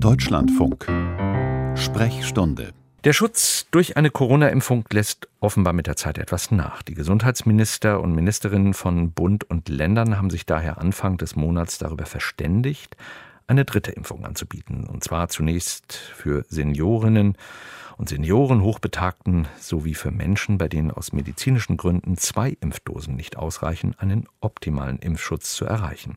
Deutschlandfunk. Sprechstunde. Der Schutz durch eine Corona-Impfung lässt offenbar mit der Zeit etwas nach. Die Gesundheitsminister und Ministerinnen von Bund und Ländern haben sich daher Anfang des Monats darüber verständigt, eine dritte Impfung anzubieten. Und zwar zunächst für Seniorinnen und Senioren, Hochbetagten sowie für Menschen, bei denen aus medizinischen Gründen zwei Impfdosen nicht ausreichen, einen optimalen Impfschutz zu erreichen.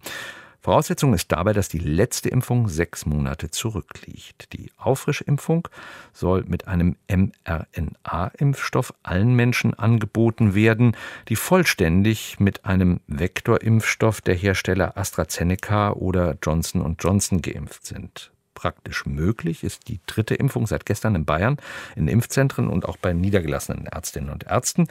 Voraussetzung ist dabei, dass die letzte Impfung sechs Monate zurückliegt. Die Auffrischimpfung soll mit einem mRNA-Impfstoff allen Menschen angeboten werden, die vollständig mit einem Vektorimpfstoff der Hersteller AstraZeneca oder Johnson Johnson geimpft sind praktisch möglich, ist die dritte Impfung seit gestern in Bayern in Impfzentren und auch bei niedergelassenen Ärztinnen und Ärzten.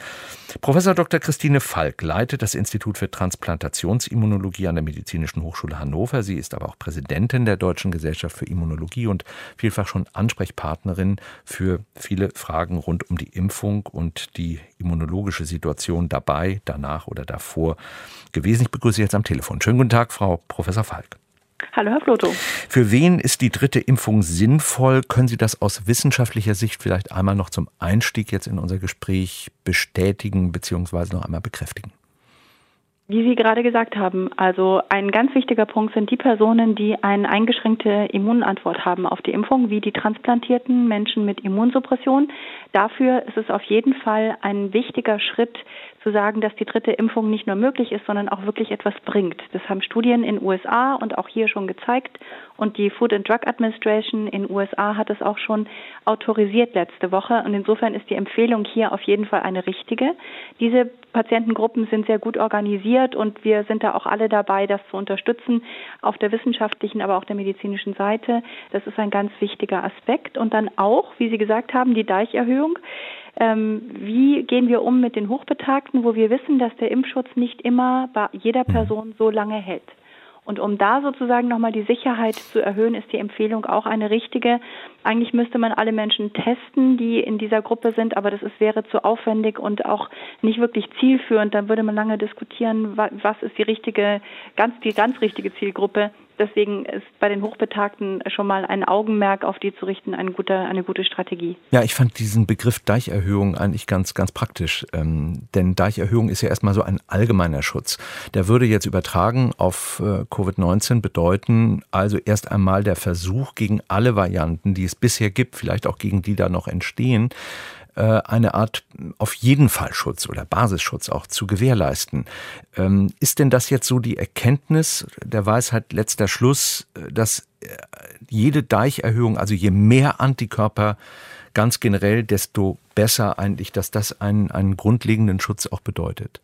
Professor Dr. Christine Falk leitet das Institut für Transplantationsimmunologie an der Medizinischen Hochschule Hannover. Sie ist aber auch Präsidentin der Deutschen Gesellschaft für Immunologie und vielfach schon Ansprechpartnerin für viele Fragen rund um die Impfung und die immunologische Situation dabei, danach oder davor gewesen. Ich begrüße Sie jetzt am Telefon. Schönen guten Tag, Frau Professor Falk. Hallo, Herr Floto. Für wen ist die dritte Impfung sinnvoll? Können Sie das aus wissenschaftlicher Sicht vielleicht einmal noch zum Einstieg jetzt in unser Gespräch bestätigen bzw. noch einmal bekräftigen? Wie Sie gerade gesagt haben, also ein ganz wichtiger Punkt sind die Personen, die eine eingeschränkte Immunantwort haben auf die Impfung, wie die transplantierten Menschen mit Immunsuppression. Dafür ist es auf jeden Fall ein wichtiger Schritt, zu sagen, dass die dritte Impfung nicht nur möglich ist, sondern auch wirklich etwas bringt. Das haben Studien in USA und auch hier schon gezeigt. Und die Food and Drug Administration in USA hat es auch schon autorisiert letzte Woche. Und insofern ist die Empfehlung hier auf jeden Fall eine richtige. Diese Patientengruppen sind sehr gut organisiert und wir sind da auch alle dabei, das zu unterstützen auf der wissenschaftlichen, aber auch der medizinischen Seite. Das ist ein ganz wichtiger Aspekt. Und dann auch, wie Sie gesagt haben, die Deicherhöhung. Ähm, wie gehen wir um mit den Hochbetagten, wo wir wissen, dass der Impfschutz nicht immer bei jeder mhm. Person so lange hält? Und um da sozusagen nochmal die Sicherheit zu erhöhen, ist die Empfehlung auch eine richtige. Eigentlich müsste man alle Menschen testen, die in dieser Gruppe sind, aber das ist, wäre zu aufwendig und auch nicht wirklich zielführend. Dann würde man lange diskutieren, was ist die richtige, ganz, die ganz richtige Zielgruppe. Deswegen ist bei den Hochbetagten schon mal ein Augenmerk auf die zu richten eine gute, eine gute Strategie. Ja, ich fand diesen Begriff Deicherhöhung eigentlich ganz, ganz praktisch. Ähm, denn Deicherhöhung ist ja erstmal so ein allgemeiner Schutz. Der würde jetzt übertragen auf äh, Covid-19 bedeuten, also erst einmal der Versuch gegen alle Varianten, die es bisher gibt, vielleicht auch gegen die da noch entstehen, eine Art auf jeden Fall Schutz oder Basisschutz auch zu gewährleisten. Ähm, ist denn das jetzt so die Erkenntnis der Weisheit letzter Schluss, äh, dass äh, jede Deicherhöhung, also je mehr Antikörper ganz generell, desto besser eigentlich, dass das einen, einen grundlegenden Schutz auch bedeutet?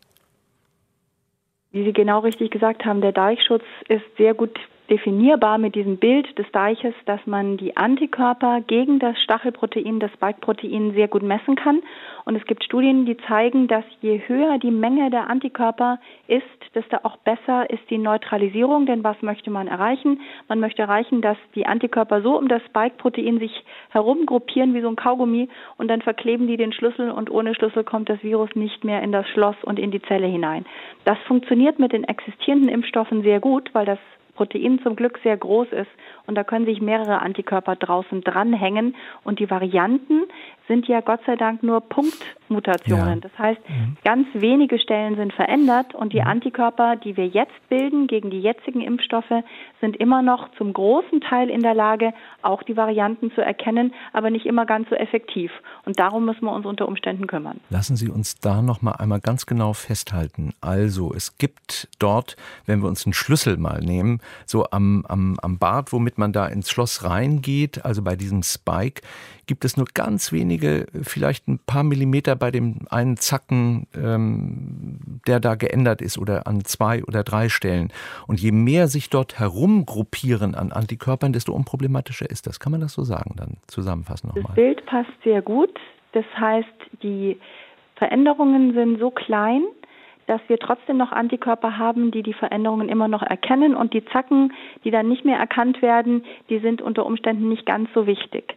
Wie Sie genau richtig gesagt haben, der Deichschutz ist sehr gut definierbar mit diesem Bild des Deiches, dass man die Antikörper gegen das Stachelprotein, das Spike-Protein sehr gut messen kann. Und es gibt Studien, die zeigen, dass je höher die Menge der Antikörper ist, desto auch besser ist die Neutralisierung. Denn was möchte man erreichen? Man möchte erreichen, dass die Antikörper so um das Spike-Protein sich herumgruppieren wie so ein Kaugummi und dann verkleben die den Schlüssel und ohne Schlüssel kommt das Virus nicht mehr in das Schloss und in die Zelle hinein. Das funktioniert mit den existierenden Impfstoffen sehr gut, weil das Protein zum Glück sehr groß ist. Und da können sich mehrere Antikörper draußen dranhängen. Und die Varianten sind ja Gott sei Dank nur Punktmutationen. Ja. Das heißt, mhm. ganz wenige Stellen sind verändert und die mhm. Antikörper, die wir jetzt bilden gegen die jetzigen Impfstoffe, sind immer noch zum großen Teil in der Lage, auch die Varianten zu erkennen, aber nicht immer ganz so effektiv. Und darum müssen wir uns unter Umständen kümmern. Lassen Sie uns da noch mal einmal ganz genau festhalten. Also, es gibt dort, wenn wir uns einen Schlüssel mal nehmen, so am, am, am Bart, womit man da ins Schloss reingeht, also bei diesem Spike, gibt es nur ganz wenige, vielleicht ein paar Millimeter bei dem einen Zacken, ähm, der da geändert ist oder an zwei oder drei Stellen. Und je mehr sich dort herumgruppieren an Antikörpern, desto unproblematischer ist das. Kann man das so sagen, dann zusammenfassen nochmal? Das Bild passt sehr gut. Das heißt, die Veränderungen sind so klein, dass wir trotzdem noch Antikörper haben, die die Veränderungen immer noch erkennen und die Zacken, die dann nicht mehr erkannt werden, die sind unter Umständen nicht ganz so wichtig.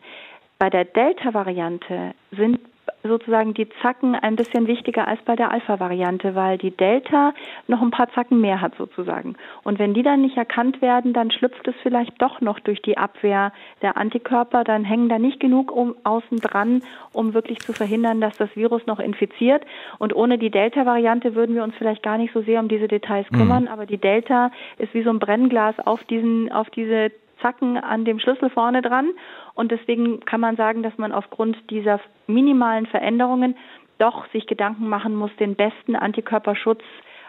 Bei der Delta-Variante sind sozusagen die Zacken ein bisschen wichtiger als bei der Alpha-Variante, weil die Delta noch ein paar Zacken mehr hat sozusagen. Und wenn die dann nicht erkannt werden, dann schlüpft es vielleicht doch noch durch die Abwehr der Antikörper, dann hängen da nicht genug um, außen dran, um wirklich zu verhindern, dass das Virus noch infiziert. Und ohne die Delta-Variante würden wir uns vielleicht gar nicht so sehr um diese Details mhm. kümmern, mhm. aber die Delta ist wie so ein Brennglas auf diesen, auf diese Zacken an dem Schlüssel vorne dran. Und deswegen kann man sagen, dass man aufgrund dieser minimalen Veränderungen doch sich Gedanken machen muss, den besten Antikörperschutz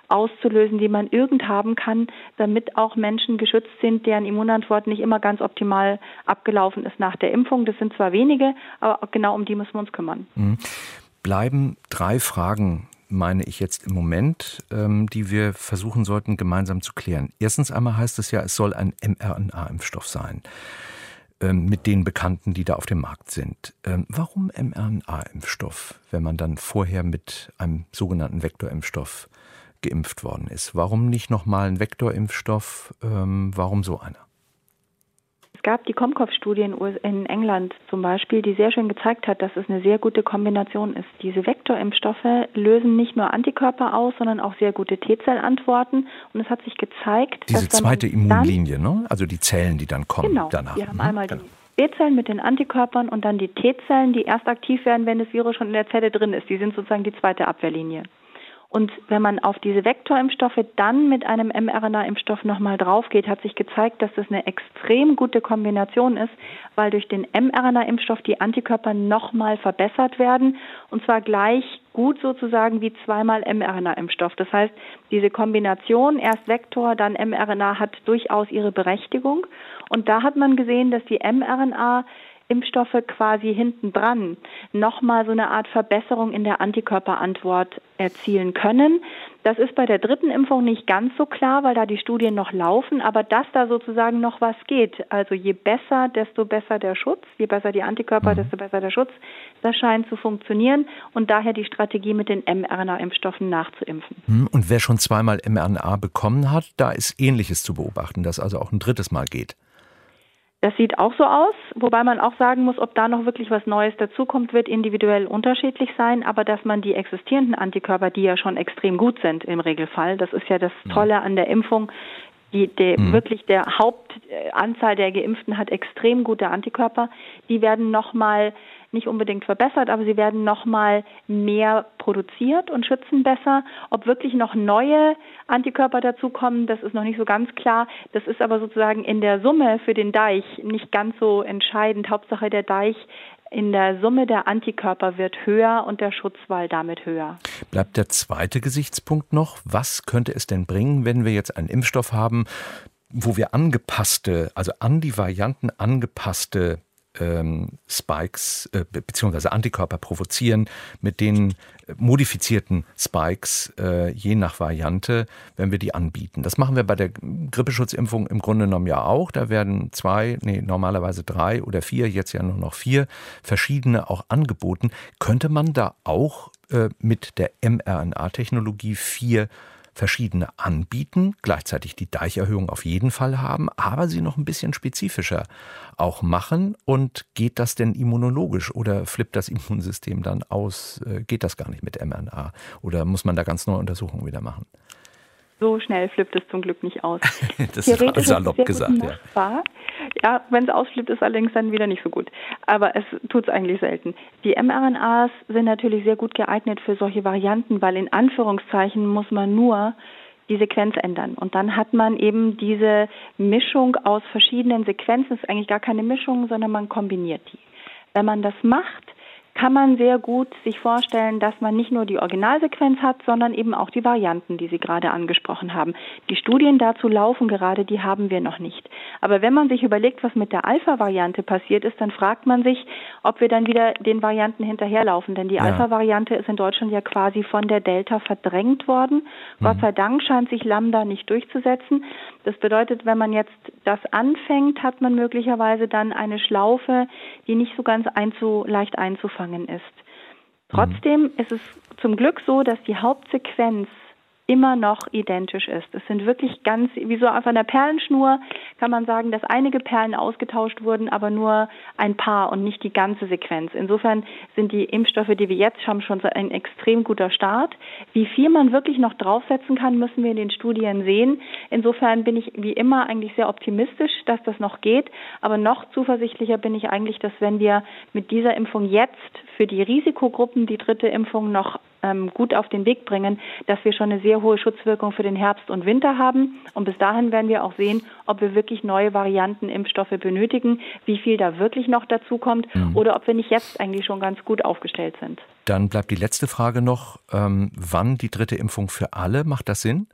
auszulösen, den man irgend haben kann, damit auch Menschen geschützt sind, deren Immunantwort nicht immer ganz optimal abgelaufen ist nach der Impfung. Das sind zwar wenige, aber genau um die müssen wir uns kümmern. Mhm. Bleiben drei Fragen meine ich jetzt im Moment, ähm, die wir versuchen sollten gemeinsam zu klären. Erstens einmal heißt es ja, es soll ein mRNA-Impfstoff sein ähm, mit den Bekannten, die da auf dem Markt sind. Ähm, warum mRNA-Impfstoff, wenn man dann vorher mit einem sogenannten Vektorimpfstoff geimpft worden ist? Warum nicht nochmal ein Vektorimpfstoff? Ähm, warum so einer? Es gab die Comcov-Studie in England zum Beispiel, die sehr schön gezeigt hat, dass es eine sehr gute Kombination ist. Diese Vektorimpfstoffe lösen nicht nur Antikörper aus, sondern auch sehr gute T-Zellantworten. Und es hat sich gezeigt, diese dass zweite Immunlinie, ne? also die Zellen, die dann kommen genau, danach. Wir haben mhm, einmal genau. die B-Zellen mit den Antikörpern und dann die T-Zellen, die erst aktiv werden, wenn das Virus schon in der Zelle drin ist. Die sind sozusagen die zweite Abwehrlinie. Und wenn man auf diese Vektorimpfstoffe dann mit einem mRNA-Impfstoff nochmal draufgeht, hat sich gezeigt, dass das eine extrem gute Kombination ist, weil durch den mRNA-Impfstoff die Antikörper nochmal verbessert werden und zwar gleich gut sozusagen wie zweimal mRNA-Impfstoff. Das heißt, diese Kombination erst Vektor, dann mRNA hat durchaus ihre Berechtigung. Und da hat man gesehen, dass die mRNA Impfstoffe quasi hinten dran nochmal so eine Art Verbesserung in der Antikörperantwort erzielen können. Das ist bei der dritten Impfung nicht ganz so klar, weil da die Studien noch laufen, aber dass da sozusagen noch was geht. Also je besser, desto besser der Schutz, je besser die Antikörper, mhm. desto besser der Schutz. Das scheint zu funktionieren und daher die Strategie mit den mRNA-Impfstoffen nachzuimpfen. Mhm. Und wer schon zweimal mRNA bekommen hat, da ist Ähnliches zu beobachten, dass also auch ein drittes Mal geht. Das sieht auch so aus, wobei man auch sagen muss, ob da noch wirklich was Neues dazukommt, wird individuell unterschiedlich sein, aber dass man die existierenden Antikörper, die ja schon extrem gut sind im Regelfall, das ist ja das. Tolle an der Impfung, die, die mhm. wirklich der Hauptanzahl der Geimpften hat extrem gute Antikörper, die werden nochmal nicht unbedingt verbessert, aber sie werden nochmal mehr produziert und schützen besser. Ob wirklich noch neue Antikörper dazukommen, das ist noch nicht so ganz klar. Das ist aber sozusagen in der Summe für den Deich nicht ganz so entscheidend. Hauptsache der Deich in der Summe der Antikörper wird höher und der Schutzwall damit höher. Bleibt der zweite Gesichtspunkt noch. Was könnte es denn bringen, wenn wir jetzt einen Impfstoff haben, wo wir angepasste, also an die Varianten angepasste ähm, Spikes äh, bzw. Antikörper provozieren mit den modifizierten Spikes äh, je nach Variante, wenn wir die anbieten. Das machen wir bei der Grippeschutzimpfung im Grunde genommen ja auch. Da werden zwei, nee, normalerweise drei oder vier, jetzt ja nur noch vier verschiedene auch angeboten. Könnte man da auch äh, mit der mRNA-Technologie vier verschiedene anbieten, gleichzeitig die Deicherhöhung auf jeden Fall haben, aber sie noch ein bisschen spezifischer auch machen. Und geht das denn immunologisch oder flippt das Immunsystem dann aus? Äh, geht das gar nicht mit mRNA? Oder muss man da ganz neue Untersuchungen wieder machen? So schnell flippt es zum Glück nicht aus. das ist salopp gesagt, ja. Ja, wenn es ausflippt, ist allerdings dann wieder nicht so gut. Aber es tut es eigentlich selten. Die mRNAs sind natürlich sehr gut geeignet für solche Varianten, weil in Anführungszeichen muss man nur die Sequenz ändern. Und dann hat man eben diese Mischung aus verschiedenen Sequenzen. Es ist eigentlich gar keine Mischung, sondern man kombiniert die. Wenn man das macht, kann man sehr gut sich vorstellen, dass man nicht nur die Originalsequenz hat, sondern eben auch die Varianten, die Sie gerade angesprochen haben. Die Studien dazu laufen gerade, die haben wir noch nicht. Aber wenn man sich überlegt, was mit der Alpha-Variante passiert ist, dann fragt man sich, ob wir dann wieder den Varianten hinterherlaufen. Denn die ja. Alpha-Variante ist in Deutschland ja quasi von der Delta verdrängt worden. Mhm. Gott sei Dank scheint sich Lambda nicht durchzusetzen. Das bedeutet, wenn man jetzt das anfängt, hat man möglicherweise dann eine Schlaufe, die nicht so ganz einzu, leicht einzufangen ist. Trotzdem mhm. ist es zum Glück so, dass die Hauptsequenz immer noch identisch ist. Es sind wirklich ganz, wie so auf einer Perlenschnur kann man sagen, dass einige Perlen ausgetauscht wurden, aber nur ein paar und nicht die ganze Sequenz. Insofern sind die Impfstoffe, die wir jetzt haben, schon ein extrem guter Start. Wie viel man wirklich noch draufsetzen kann, müssen wir in den Studien sehen. Insofern bin ich wie immer eigentlich sehr optimistisch, dass das noch geht. Aber noch zuversichtlicher bin ich eigentlich, dass wenn wir mit dieser Impfung jetzt für die Risikogruppen die dritte Impfung noch gut auf den Weg bringen, dass wir schon eine sehr hohe Schutzwirkung für den Herbst und Winter haben. Und bis dahin werden wir auch sehen, ob wir wirklich neue Varianten Impfstoffe benötigen, wie viel da wirklich noch dazu kommt mhm. oder ob wir nicht jetzt eigentlich schon ganz gut aufgestellt sind. Dann bleibt die letzte Frage noch, ähm, wann die dritte Impfung für alle? Macht das Sinn?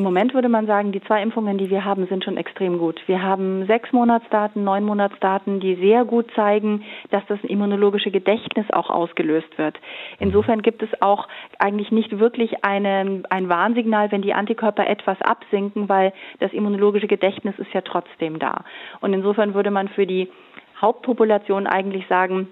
Im Moment würde man sagen, die zwei Impfungen, die wir haben, sind schon extrem gut. Wir haben sechs Monatsdaten, neun Monatsdaten, die sehr gut zeigen, dass das immunologische Gedächtnis auch ausgelöst wird. Insofern gibt es auch eigentlich nicht wirklich eine, ein Warnsignal, wenn die Antikörper etwas absinken, weil das immunologische Gedächtnis ist ja trotzdem da. Und insofern würde man für die Hauptpopulation eigentlich sagen,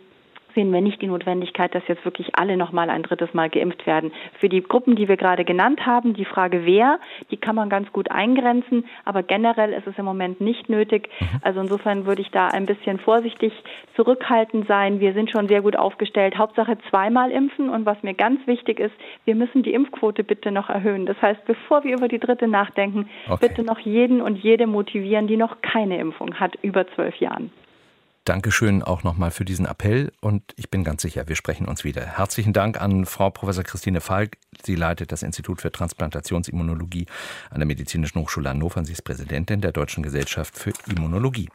sehen wir nicht die Notwendigkeit, dass jetzt wirklich alle nochmal ein drittes Mal geimpft werden. Für die Gruppen, die wir gerade genannt haben, die Frage wer, die kann man ganz gut eingrenzen, aber generell ist es im Moment nicht nötig. Mhm. Also insofern würde ich da ein bisschen vorsichtig zurückhaltend sein. Wir sind schon sehr gut aufgestellt. Hauptsache zweimal impfen und was mir ganz wichtig ist, wir müssen die Impfquote bitte noch erhöhen. Das heißt, bevor wir über die dritte nachdenken, okay. bitte noch jeden und jede motivieren, die noch keine Impfung hat über zwölf Jahren. Dankeschön auch nochmal für diesen Appell und ich bin ganz sicher, wir sprechen uns wieder. Herzlichen Dank an Frau Professor Christine Falk. Sie leitet das Institut für Transplantationsimmunologie an der Medizinischen Hochschule Hannover und sie ist Präsidentin der Deutschen Gesellschaft für Immunologie.